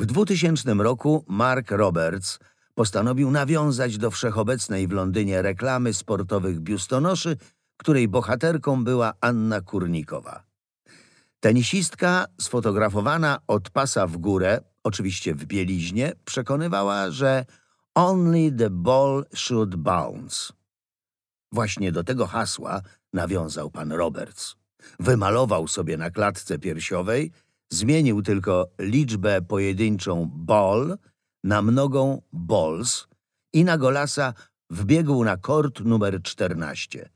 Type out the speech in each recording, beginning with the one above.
W 2000 roku Mark Roberts postanowił nawiązać do wszechobecnej w Londynie reklamy sportowych biustonoszy, której bohaterką była Anna Kurnikowa. Tenisistka, sfotografowana od pasa w górę, oczywiście w bieliźnie, przekonywała, że only the ball should bounce. Właśnie do tego hasła nawiązał pan Roberts. Wymalował sobie na klatce piersiowej, zmienił tylko liczbę pojedynczą ball na mnogą balls i na golasa wbiegł na kort numer 14.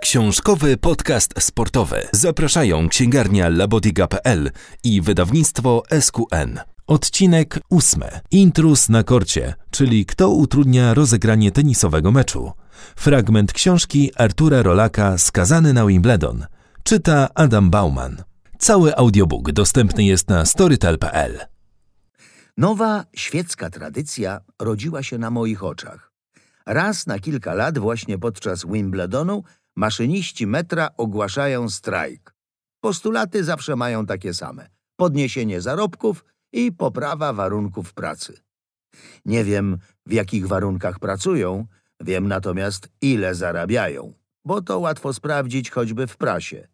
Książkowy podcast sportowy. Zapraszają księgarnia labodiga.pl i wydawnictwo SQN. Odcinek ósmy. Intrus na korcie, czyli kto utrudnia rozegranie tenisowego meczu. Fragment książki Artura Rolaka Skazany na Wimbledon. Czyta Adam Bauman. Cały audiobook dostępny jest na storytel.pl. Nowa świecka tradycja rodziła się na moich oczach. Raz na kilka lat, właśnie podczas Wimbledonu, maszyniści metra ogłaszają strajk. Postulaty zawsze mają takie same: podniesienie zarobków i poprawa warunków pracy. Nie wiem, w jakich warunkach pracują, wiem natomiast, ile zarabiają, bo to łatwo sprawdzić choćby w prasie.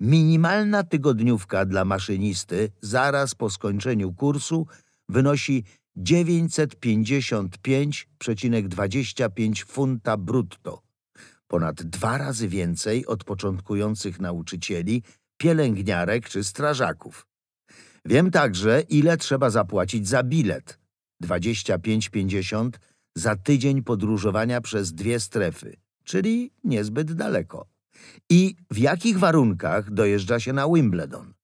Minimalna tygodniówka dla maszynisty zaraz po skończeniu kursu wynosi 955,25 funta brutto. Ponad dwa razy więcej od początkujących nauczycieli, pielęgniarek czy strażaków. Wiem także, ile trzeba zapłacić za bilet. 25,50 za tydzień podróżowania przez dwie strefy, czyli niezbyt daleko. I w jakich warunkach dojeżdża się na Wimbledon.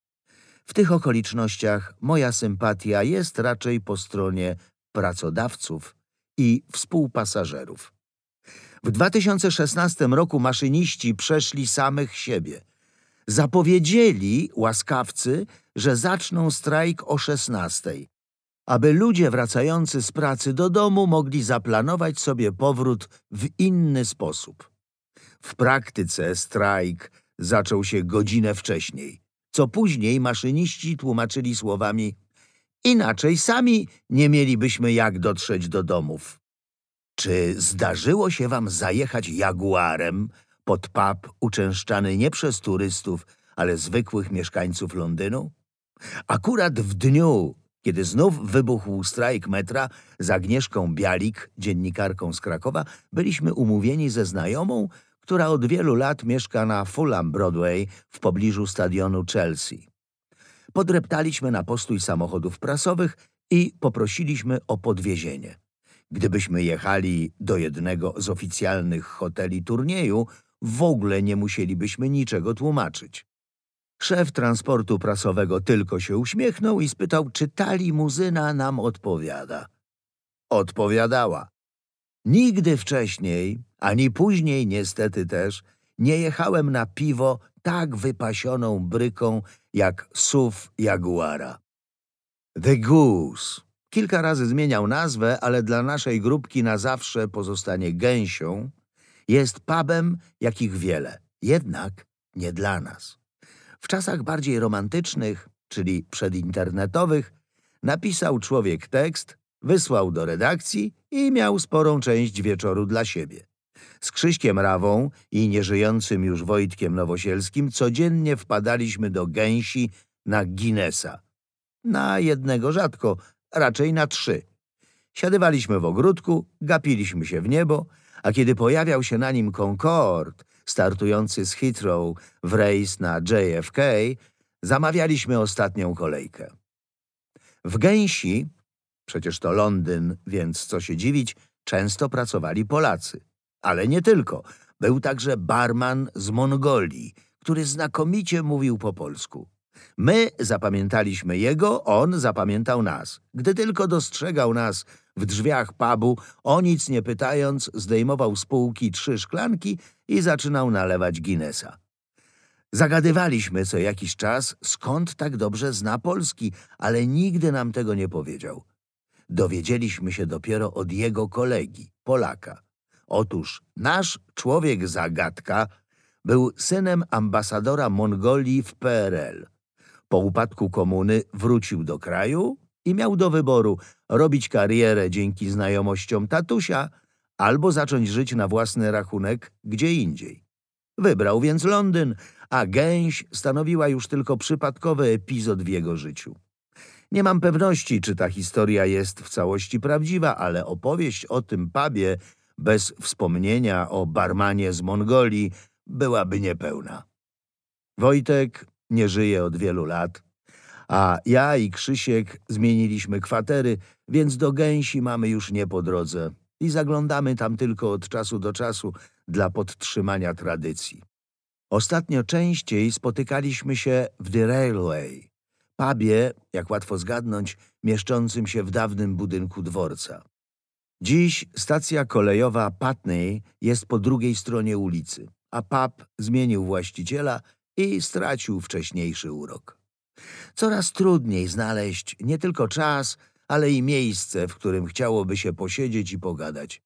W tych okolicznościach moja sympatia jest raczej po stronie pracodawców i współpasażerów. W 2016 roku maszyniści przeszli samych siebie. Zapowiedzieli łaskawcy, że zaczną strajk o 16, aby ludzie wracający z pracy do domu mogli zaplanować sobie powrót w inny sposób. W praktyce strajk zaczął się godzinę wcześniej, co później maszyniści tłumaczyli słowami Inaczej sami nie mielibyśmy jak dotrzeć do domów. Czy zdarzyło się wam zajechać jaguarem pod pub uczęszczany nie przez turystów, ale zwykłych mieszkańców Londynu? Akurat w dniu, kiedy znów wybuchł strajk metra z Agnieszką Bialik, dziennikarką z Krakowa, byliśmy umówieni ze znajomą, która od wielu lat mieszka na Fulham Broadway w pobliżu stadionu Chelsea. Podreptaliśmy na postój samochodów prasowych i poprosiliśmy o podwiezienie. Gdybyśmy jechali do jednego z oficjalnych hoteli turnieju, w ogóle nie musielibyśmy niczego tłumaczyć. Szef transportu prasowego tylko się uśmiechnął i spytał, czy ta limuzyna nam odpowiada. Odpowiadała. Nigdy wcześniej, ani później niestety też, nie jechałem na piwo tak wypasioną bryką jak SUV Jaguara. The Goose. Kilka razy zmieniał nazwę, ale dla naszej grupki na zawsze pozostanie gęsią. Jest pubem, jakich wiele, jednak nie dla nas. W czasach bardziej romantycznych, czyli przedinternetowych, napisał człowiek tekst, wysłał do redakcji i miał sporą część wieczoru dla siebie. Z Krzyśkiem Rawą i nieżyjącym już Wojtkiem Nowosielskim codziennie wpadaliśmy do gęsi na Guinnessa. Na jednego rzadko, raczej na trzy. Siadywaliśmy w ogródku, gapiliśmy się w niebo, a kiedy pojawiał się na nim Concorde, startujący z Heathrow w rejs na JFK, zamawialiśmy ostatnią kolejkę. W Gęsi, przecież to Londyn, więc co się dziwić, często pracowali Polacy. Ale nie tylko. Był także barman z Mongolii, który znakomicie mówił po polsku. My zapamiętaliśmy jego, on zapamiętał nas. Gdy tylko dostrzegał nas w drzwiach pubu, o nic nie pytając, zdejmował z półki trzy szklanki i zaczynał nalewać Guinnessa. Zagadywaliśmy co jakiś czas, skąd tak dobrze zna Polski, ale nigdy nam tego nie powiedział. Dowiedzieliśmy się dopiero od jego kolegi, Polaka. Otóż nasz człowiek zagadka był synem ambasadora Mongolii w PRL. Po upadku komuny wrócił do kraju i miał do wyboru robić karierę dzięki znajomościom tatusia albo zacząć żyć na własny rachunek gdzie indziej. Wybrał więc Londyn, a gęś stanowiła już tylko przypadkowy epizod w jego życiu. Nie mam pewności, czy ta historia jest w całości prawdziwa, ale opowieść o tym pubie bez wspomnienia o barmanie z Mongolii byłaby niepełna. Wojtek nie żyje od wielu lat, a ja i Krzysiek zmieniliśmy kwatery, więc do gęsi mamy już nie po drodze i zaglądamy tam tylko od czasu do czasu dla podtrzymania tradycji. Ostatnio częściej spotykaliśmy się w The Railway, pubie, jak łatwo zgadnąć, mieszczącym się w dawnym budynku dworca. Dziś stacja kolejowa Putney jest po drugiej stronie ulicy, a pub zmienił właściciela i stracił wcześniejszy urok. Coraz trudniej znaleźć nie tylko czas, ale i miejsce, w którym chciałoby się posiedzieć i pogadać.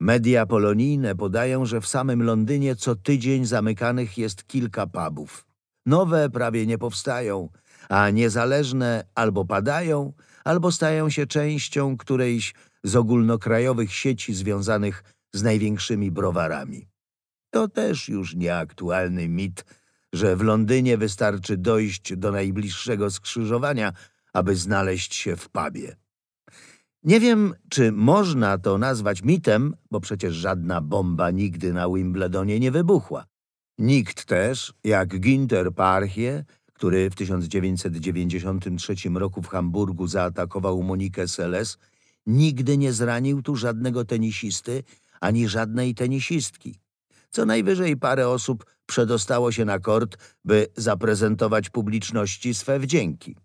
Media polonijne podają, że w samym Londynie co tydzień zamykanych jest kilka pubów. Nowe prawie nie powstają, a niezależne albo padają, albo stają się częścią którejś z ogólnokrajowych sieci związanych z największymi browarami. To też już nieaktualny mit, że w Londynie wystarczy dojść do najbliższego skrzyżowania, aby znaleźć się w pubie. Nie wiem, czy można to nazwać mitem, bo przecież żadna bomba nigdy na Wimbledonie nie wybuchła. Nikt też, jak Ginter Parchie, który w 1993 roku w Hamburgu zaatakował Monikę Seles, nigdy nie zranił tu żadnego tenisisty ani żadnej tenisistki. Co najwyżej parę osób przedostało się na kort, by zaprezentować publiczności swe wdzięki.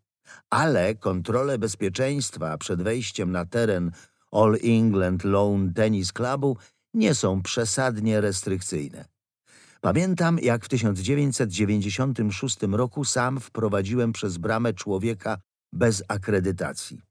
Ale kontrole bezpieczeństwa przed wejściem na teren All England Lawn Tennis Clubu nie są przesadnie restrykcyjne. Pamiętam, jak w 1996 roku sam wprowadziłem przez bramę człowieka bez akredytacji.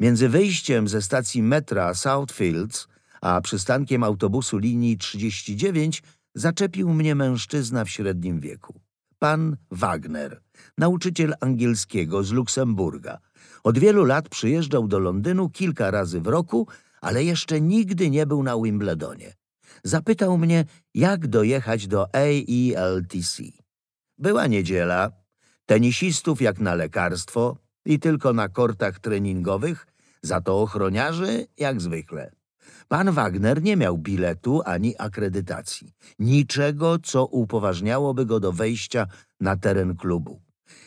Między wyjściem ze stacji metra Southfields a przystankiem autobusu linii 39 zaczepił mnie mężczyzna w średnim wieku. Pan Wagner, nauczyciel angielskiego z Luksemburga. Od wielu lat przyjeżdżał do Londynu kilka razy w roku, ale jeszcze nigdy nie był na Wimbledonie. Zapytał mnie, jak dojechać do AELTC. Była niedziela, tenisistów jak na lekarstwo i tylko na kortach treningowych, za to ochroniarzy jak zwykle. Pan Wagner nie miał biletu ani akredytacji. Niczego, co upoważniałoby go do wejścia na teren klubu.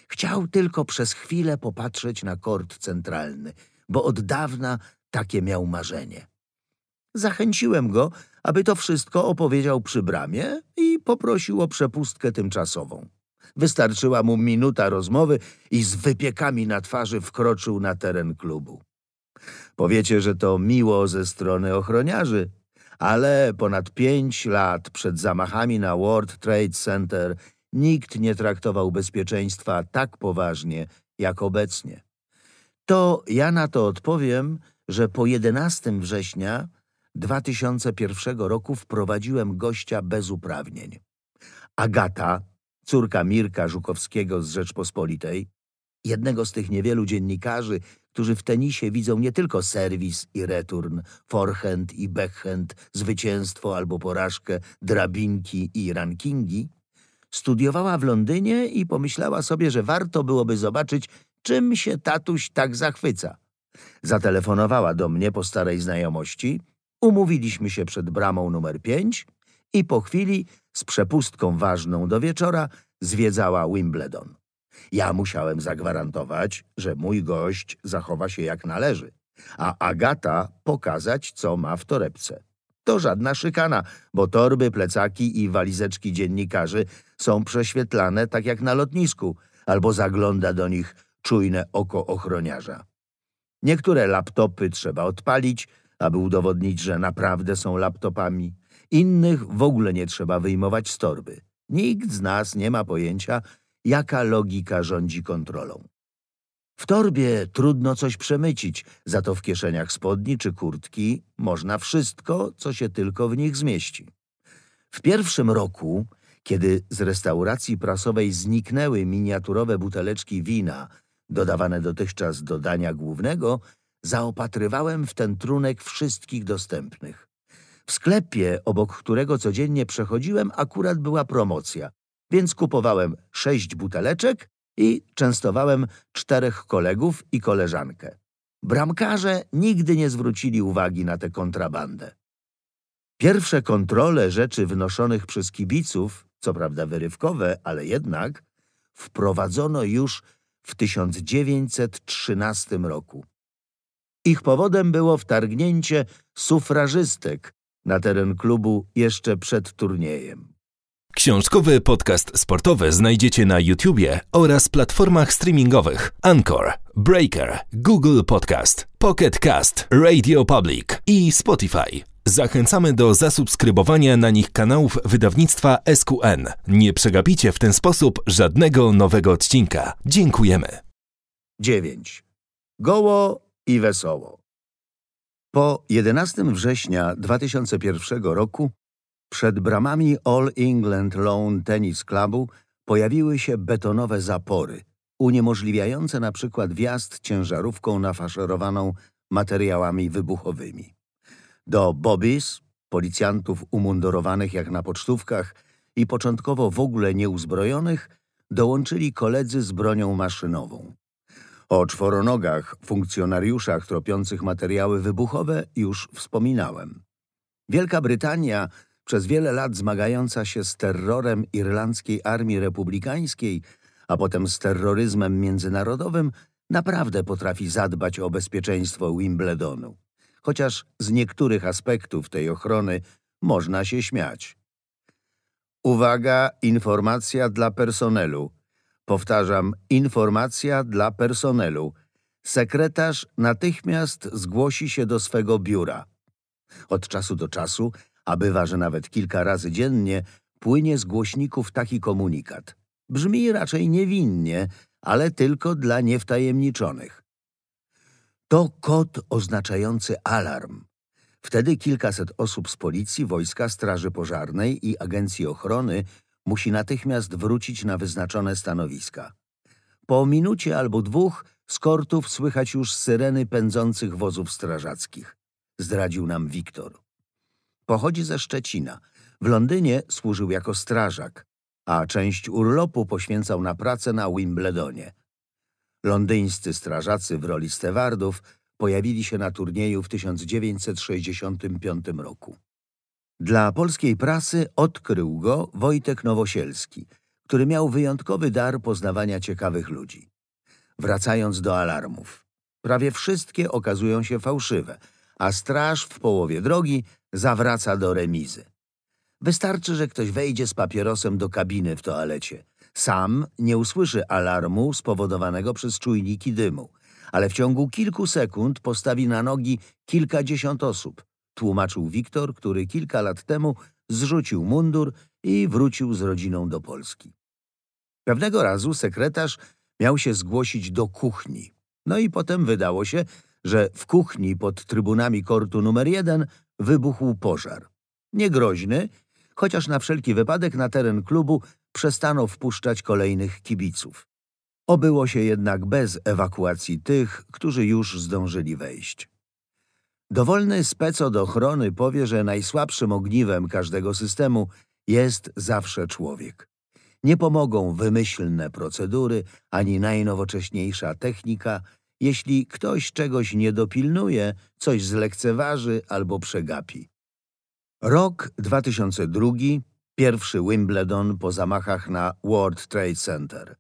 Chciał tylko przez chwilę popatrzeć na kort centralny, bo od dawna takie miał marzenie. Zachęciłem go, aby to wszystko opowiedział przy bramie i poprosił o przepustkę tymczasową. Wystarczyła mu minuta rozmowy i z wypiekami na twarzy wkroczył na teren klubu. Powiecie, że to miło ze strony ochroniarzy, ale ponad pięć lat przed zamachami na World Trade Center nikt nie traktował bezpieczeństwa tak poważnie jak obecnie. To ja na to odpowiem, że po 11 września 2001 roku wprowadziłem gościa bez uprawnień. Agata, córka Mirka Żukowskiego z Rzeczpospolitej, jednego z tych niewielu dziennikarzy, którzy w tenisie widzą nie tylko serwis i return, forehand i backhand, zwycięstwo albo porażkę, drabinki i rankingi, studiowała w Londynie i pomyślała sobie, że warto byłoby zobaczyć, czym się tatuś tak zachwyca. Zatelefonowała do mnie po starej znajomości, umówiliśmy się przed bramą numer pięć i po chwili z przepustką ważną do wieczora zwiedzała Wimbledon. Ja musiałem zagwarantować, że mój gość zachowa się jak należy, a Agata pokazać, co ma w torebce. To żadna szykana, bo torby, plecaki i walizeczki dziennikarzy są prześwietlane tak jak na lotnisku, albo zagląda do nich czujne oko ochroniarza. Niektóre laptopy trzeba odpalić, aby udowodnić, że naprawdę są laptopami. Innych w ogóle nie trzeba wyjmować z torby. Nikt z nas nie ma pojęcia, jaka logika rządzi kontrolą. W torbie trudno coś przemycić, za to w kieszeniach spodni czy kurtki można wszystko, co się tylko w nich zmieści. W pierwszym roku, kiedy z restauracji prasowej zniknęły miniaturowe buteleczki wina, dodawane dotychczas do dania głównego, zaopatrywałem w ten trunek wszystkich dostępnych. W sklepie, obok którego codziennie przechodziłem, akurat była promocja, więc kupowałem sześć buteleczek i częstowałem czterech kolegów i koleżankę. Bramkarze nigdy nie zwrócili uwagi na tę kontrabandę. Pierwsze kontrole rzeczy wnoszonych przez kibiców, co prawda wyrywkowe, ale jednak, wprowadzono już w 1913 roku. Ich powodem było wtargnięcie sufrażystek na teren klubu jeszcze przed turniejem. Książkowy podcast sportowy znajdziecie na YouTubie oraz platformach streamingowych Anchor, Breaker, Google Podcast, Pocket Cast, Radio Public i Spotify. Zachęcamy do zasubskrybowania na nich kanałów wydawnictwa SQN. Nie przegapicie w ten sposób żadnego nowego odcinka. Dziękujemy. 9. Goło i wesoło. Po 11 września 2001 roku przed bramami All England Lawn Tennis Clubu pojawiły się betonowe zapory, uniemożliwiające na przykład wjazd ciężarówką nafaszerowaną materiałami wybuchowymi. Do Bobbies, policjantów umundurowanych jak na pocztówkach i początkowo w ogóle nieuzbrojonych, dołączyli koledzy z bronią maszynową. O czworonogach, funkcjonariuszach tropiących materiały wybuchowe już wspominałem. Wielka Brytania, przez wiele lat zmagająca się z terrorem irlandzkiej armii republikańskiej, a potem z terroryzmem międzynarodowym, naprawdę potrafi zadbać o bezpieczeństwo Wimbledonu. Chociaż z niektórych aspektów tej ochrony można się śmiać. Uwaga, informacja dla personelu. Powtarzam, informacja dla personelu. Sekretarz natychmiast zgłosi się do swego biura. Od czasu do czasu, a bywa, że nawet kilka razy dziennie, płynie z głośników taki komunikat. Brzmi raczej niewinnie, ale tylko dla niewtajemniczonych. To kod oznaczający alarm. Wtedy kilkaset osób z policji, wojska, straży pożarnej i agencji ochrony musi natychmiast wrócić na wyznaczone stanowiska. Po minucie albo dwóch z kortów słychać już syreny pędzących wozów strażackich. Zdradził nam Wiktor. Pochodzi ze Szczecina. W Londynie służył jako strażak, a część urlopu poświęcał na pracę na Wimbledonie. Londyńscy strażacy w roli stewardów pojawili się na turnieju w 1965 roku. Dla polskiej prasy odkrył go Wojtek Nowosielski, który miał wyjątkowy dar poznawania ciekawych ludzi. Wracając do alarmów. Prawie wszystkie okazują się fałszywe, a straż w połowie drogi zawraca do remizy. Wystarczy, że ktoś wejdzie z papierosem do kabiny w toalecie. Sam nie usłyszy alarmu spowodowanego przez czujniki dymu, ale w ciągu kilku sekund postawi na nogi kilkadziesiąt osób, tłumaczył Wiktor, który kilka lat temu zrzucił mundur i wrócił z rodziną do Polski. Pewnego razu sekretarz miał się zgłosić do kuchni. No i potem wydało się, że w kuchni pod trybunami kortu numer jeden wybuchł pożar. Niegroźny, chociaż na wszelki wypadek na teren klubu przestano wpuszczać kolejnych kibiców. Obyło się jednak bez ewakuacji tych, którzy już zdążyli wejść. Dowolny spec od ochrony powie, że najsłabszym ogniwem każdego systemu jest zawsze człowiek. Nie pomogą wymyślne procedury ani najnowocześniejsza technika, jeśli ktoś czegoś nie dopilnuje, coś zlekceważy albo przegapi. Rok 2002, pierwszy Wimbledon po zamachach na World Trade Center.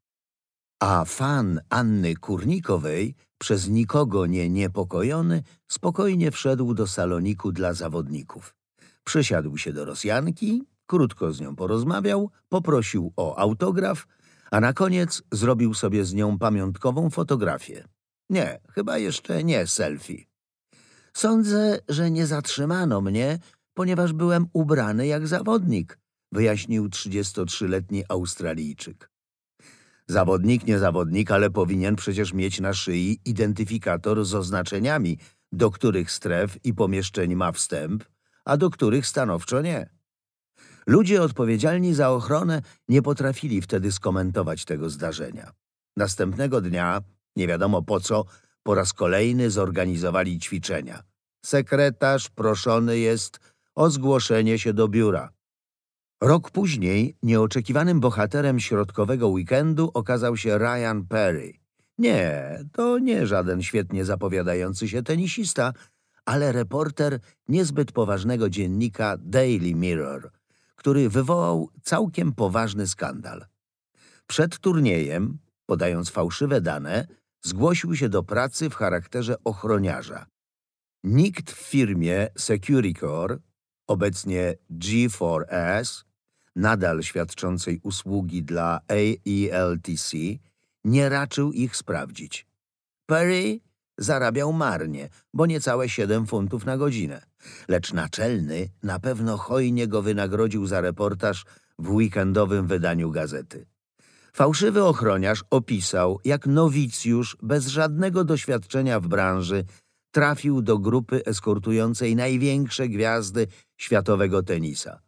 A fan Anny Kurnikowej, przez nikogo nie niepokojony, spokojnie wszedł do saloniku dla zawodników. Przysiadł się do Rosjanki, krótko z nią porozmawiał, poprosił o autograf, a na koniec zrobił sobie z nią pamiątkową fotografię. Nie, chyba jeszcze nie selfie. Sądzę, że nie zatrzymano mnie, ponieważ byłem ubrany jak zawodnik, wyjaśnił 33-letni Australijczyk. Zawodnik, nie zawodnik, ale powinien przecież mieć na szyi identyfikator z oznaczeniami, do których stref i pomieszczeń ma wstęp, a do których stanowczo nie. Ludzie odpowiedzialni za ochronę nie potrafili wtedy skomentować tego zdarzenia. Następnego dnia Nie wiadomo po co po raz kolejny zorganizowali ćwiczenia. Sekretarz proszony jest o zgłoszenie się do biura. Rok później nieoczekiwanym bohaterem środkowego weekendu okazał się Ryan Perry. Nie, to nie żaden świetnie zapowiadający się tenisista, ale reporter niezbyt poważnego dziennika Daily Mirror, który wywołał całkiem poważny skandal. Przed turniejem, podając fałszywe dane, zgłosił się do pracy w charakterze ochroniarza. Nikt w firmie Securicore, obecnie G4S, nadal świadczącej usługi dla AELTC, nie raczył ich sprawdzić. Perry zarabiał marnie, bo niecałe 7 funtów na godzinę, lecz naczelny na pewno hojnie go wynagrodził za reportaż w weekendowym wydaniu gazety. Fałszywy ochroniarz opisał, jak nowicjusz bez żadnego doświadczenia w branży trafił do grupy eskortującej największe gwiazdy światowego tenisa.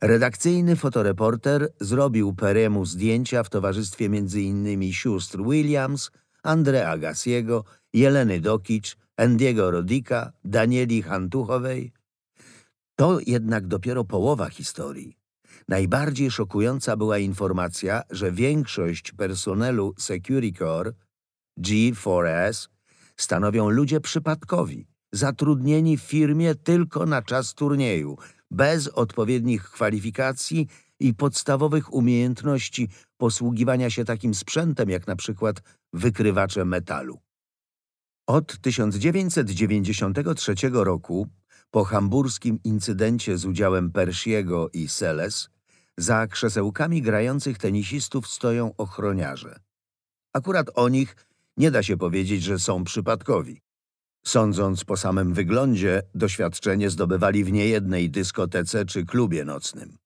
Redakcyjny fotoreporter zrobił Peremu zdjęcia w towarzystwie m.in. sióstr Williams, Andrea Gassiego, Jeleny Dokic, Andiego Rodika, Danieli Hantuchowej. To jednak dopiero połowa historii. Najbardziej szokująca była informacja, że większość personelu Securicore G4S stanowią ludzie przypadkowi, zatrudnieni w firmie tylko na czas turnieju, bez odpowiednich kwalifikacji i podstawowych umiejętności posługiwania się takim sprzętem jak na przykład wykrywacze metalu. Od 1993 roku, po hamburskim incydencie z udziałem Persiego i Seles, za krzesełkami grających tenisistów stoją ochroniarze. Akurat o nich nie da się powiedzieć, że są przypadkowi. Sądząc po samym wyglądzie, doświadczenie zdobywali w niejednej dyskotece czy klubie nocnym.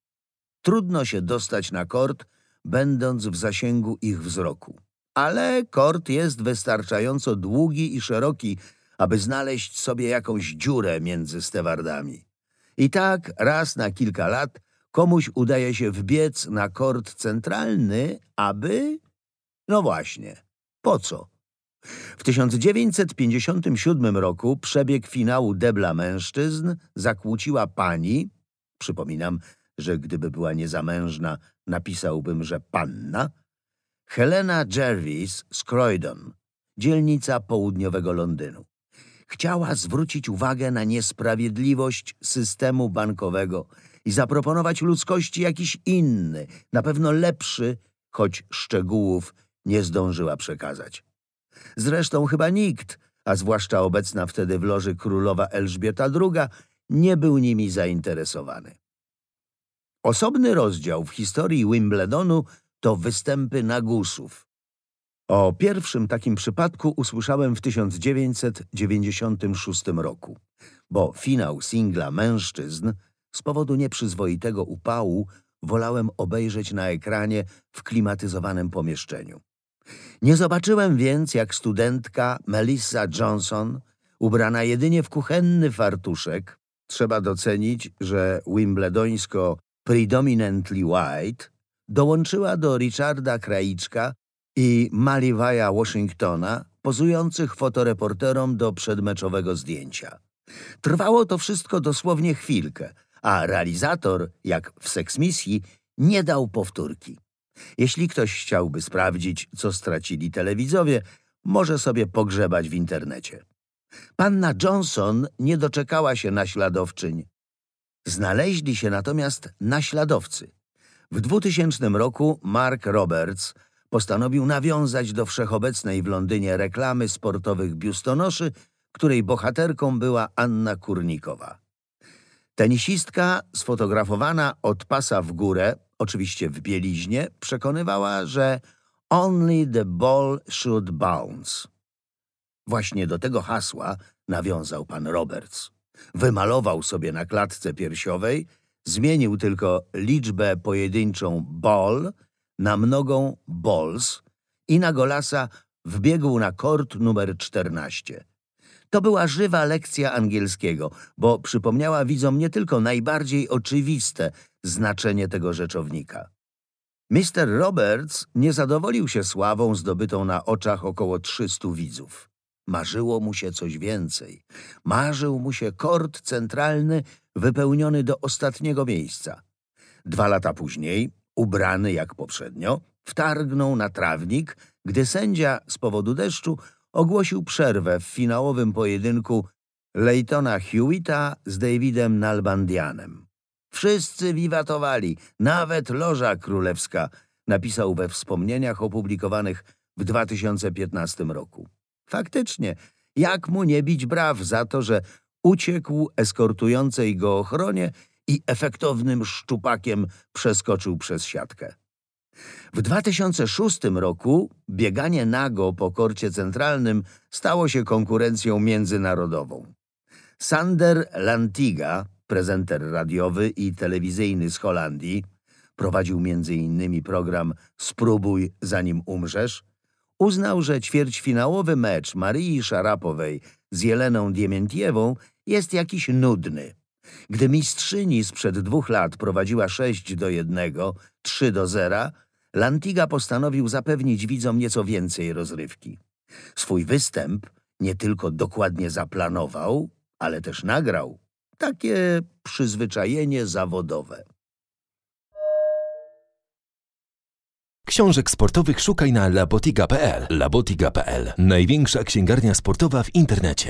Trudno się dostać na kort, będąc w zasięgu ich wzroku. Ale kort jest wystarczająco długi i szeroki, aby znaleźć sobie jakąś dziurę między stewardami. I tak raz na kilka lat komuś udaje się wbiec na kort centralny, aby... No właśnie, po co? W 1957 roku przebieg finału debla mężczyzn zakłóciła pani, przypominam, że gdyby była niezamężna, napisałbym, że panna, Helena Jervis z Croydon, dzielnica południowego Londynu. Chciała zwrócić uwagę na niesprawiedliwość systemu bankowego i zaproponować ludzkości jakiś inny, na pewno lepszy, choć szczegółów nie zdążyła przekazać. Zresztą chyba nikt, a zwłaszcza obecna wtedy w loży królowa Elżbieta II, nie był nimi zainteresowany. Osobny rozdział w historii Wimbledonu to występy nagusów. O pierwszym takim przypadku usłyszałem w 1996 roku, bo finał singla mężczyzn z powodu nieprzyzwoitego upału wolałem obejrzeć na ekranie w klimatyzowanym pomieszczeniu. Nie zobaczyłem więc, jak studentka Melissa Johnson, ubrana jedynie w kuchenny fartuszek, trzeba docenić, że wimbledońsko predominantly white, dołączyła do Richarda Kraiczka i Maliwaja Washingtona, pozujących fotoreporterom do przedmeczowego zdjęcia. Trwało to wszystko dosłownie chwilkę, a realizator, jak w seksmisji, nie dał powtórki. Jeśli ktoś chciałby sprawdzić, co stracili telewidzowie, może sobie pogrzebać w internecie. Panna Johnson nie doczekała się naśladowczyń. Znaleźli się natomiast naśladowcy. W 2000 roku Mark Roberts postanowił nawiązać do wszechobecnej w Londynie reklamy sportowych biustonoszy, której bohaterką była Anna Kurnikowa. Tenisistka, sfotografowana od pasa w górę, oczywiście w bieliźnie, przekonywała, że only the ball should bounce. Właśnie do tego hasła nawiązał pan Roberts. Wymalował sobie na klatce piersiowej, zmienił tylko liczbę pojedynczą ball na mnogą balls i na golasa wbiegł na kort numer 14. To była żywa lekcja angielskiego, bo przypomniała widzom nie tylko najbardziej oczywiste znaczenie tego rzeczownika. Mr. Roberts nie zadowolił się sławą zdobytą na oczach około 300 widzów. Marzyło mu się coś więcej. Marzył mu się kort centralny wypełniony do ostatniego miejsca. Dwa lata później, ubrany jak poprzednio, wtargnął na trawnik, gdy sędzia z powodu deszczu ogłosił przerwę w finałowym pojedynku Leightona Hewita z Davidem Nalbandianem. Wszyscy wiwatowali, nawet Loża Królewska, napisał we wspomnieniach opublikowanych w 2015 roku. Faktycznie, jak mu nie bić braw za to, że uciekł eskortującej go ochronie i efektownym szczupakiem przeskoczył przez siatkę. W 2006 roku bieganie nago po korcie centralnym stało się konkurencją międzynarodową. Sander Lantiga, prezenter radiowy i telewizyjny z Holandii, prowadził m.in. program Spróbuj zanim umrzesz, uznał, że ćwierćfinałowy mecz Marii Szarapowej z Jeleną Diemientiewą jest jakiś nudny. Gdy mistrzyni sprzed dwóch lat prowadziła 6 do 1, 3 do 0, Lantiga postanowił zapewnić widzom nieco więcej rozrywki. Swój występ nie tylko dokładnie zaplanował, ale też nagrał. Takie przyzwyczajenie zawodowe. Książek sportowych szukaj na labotiga.pl. Labotiga.pl. Największa księgarnia sportowa w internecie.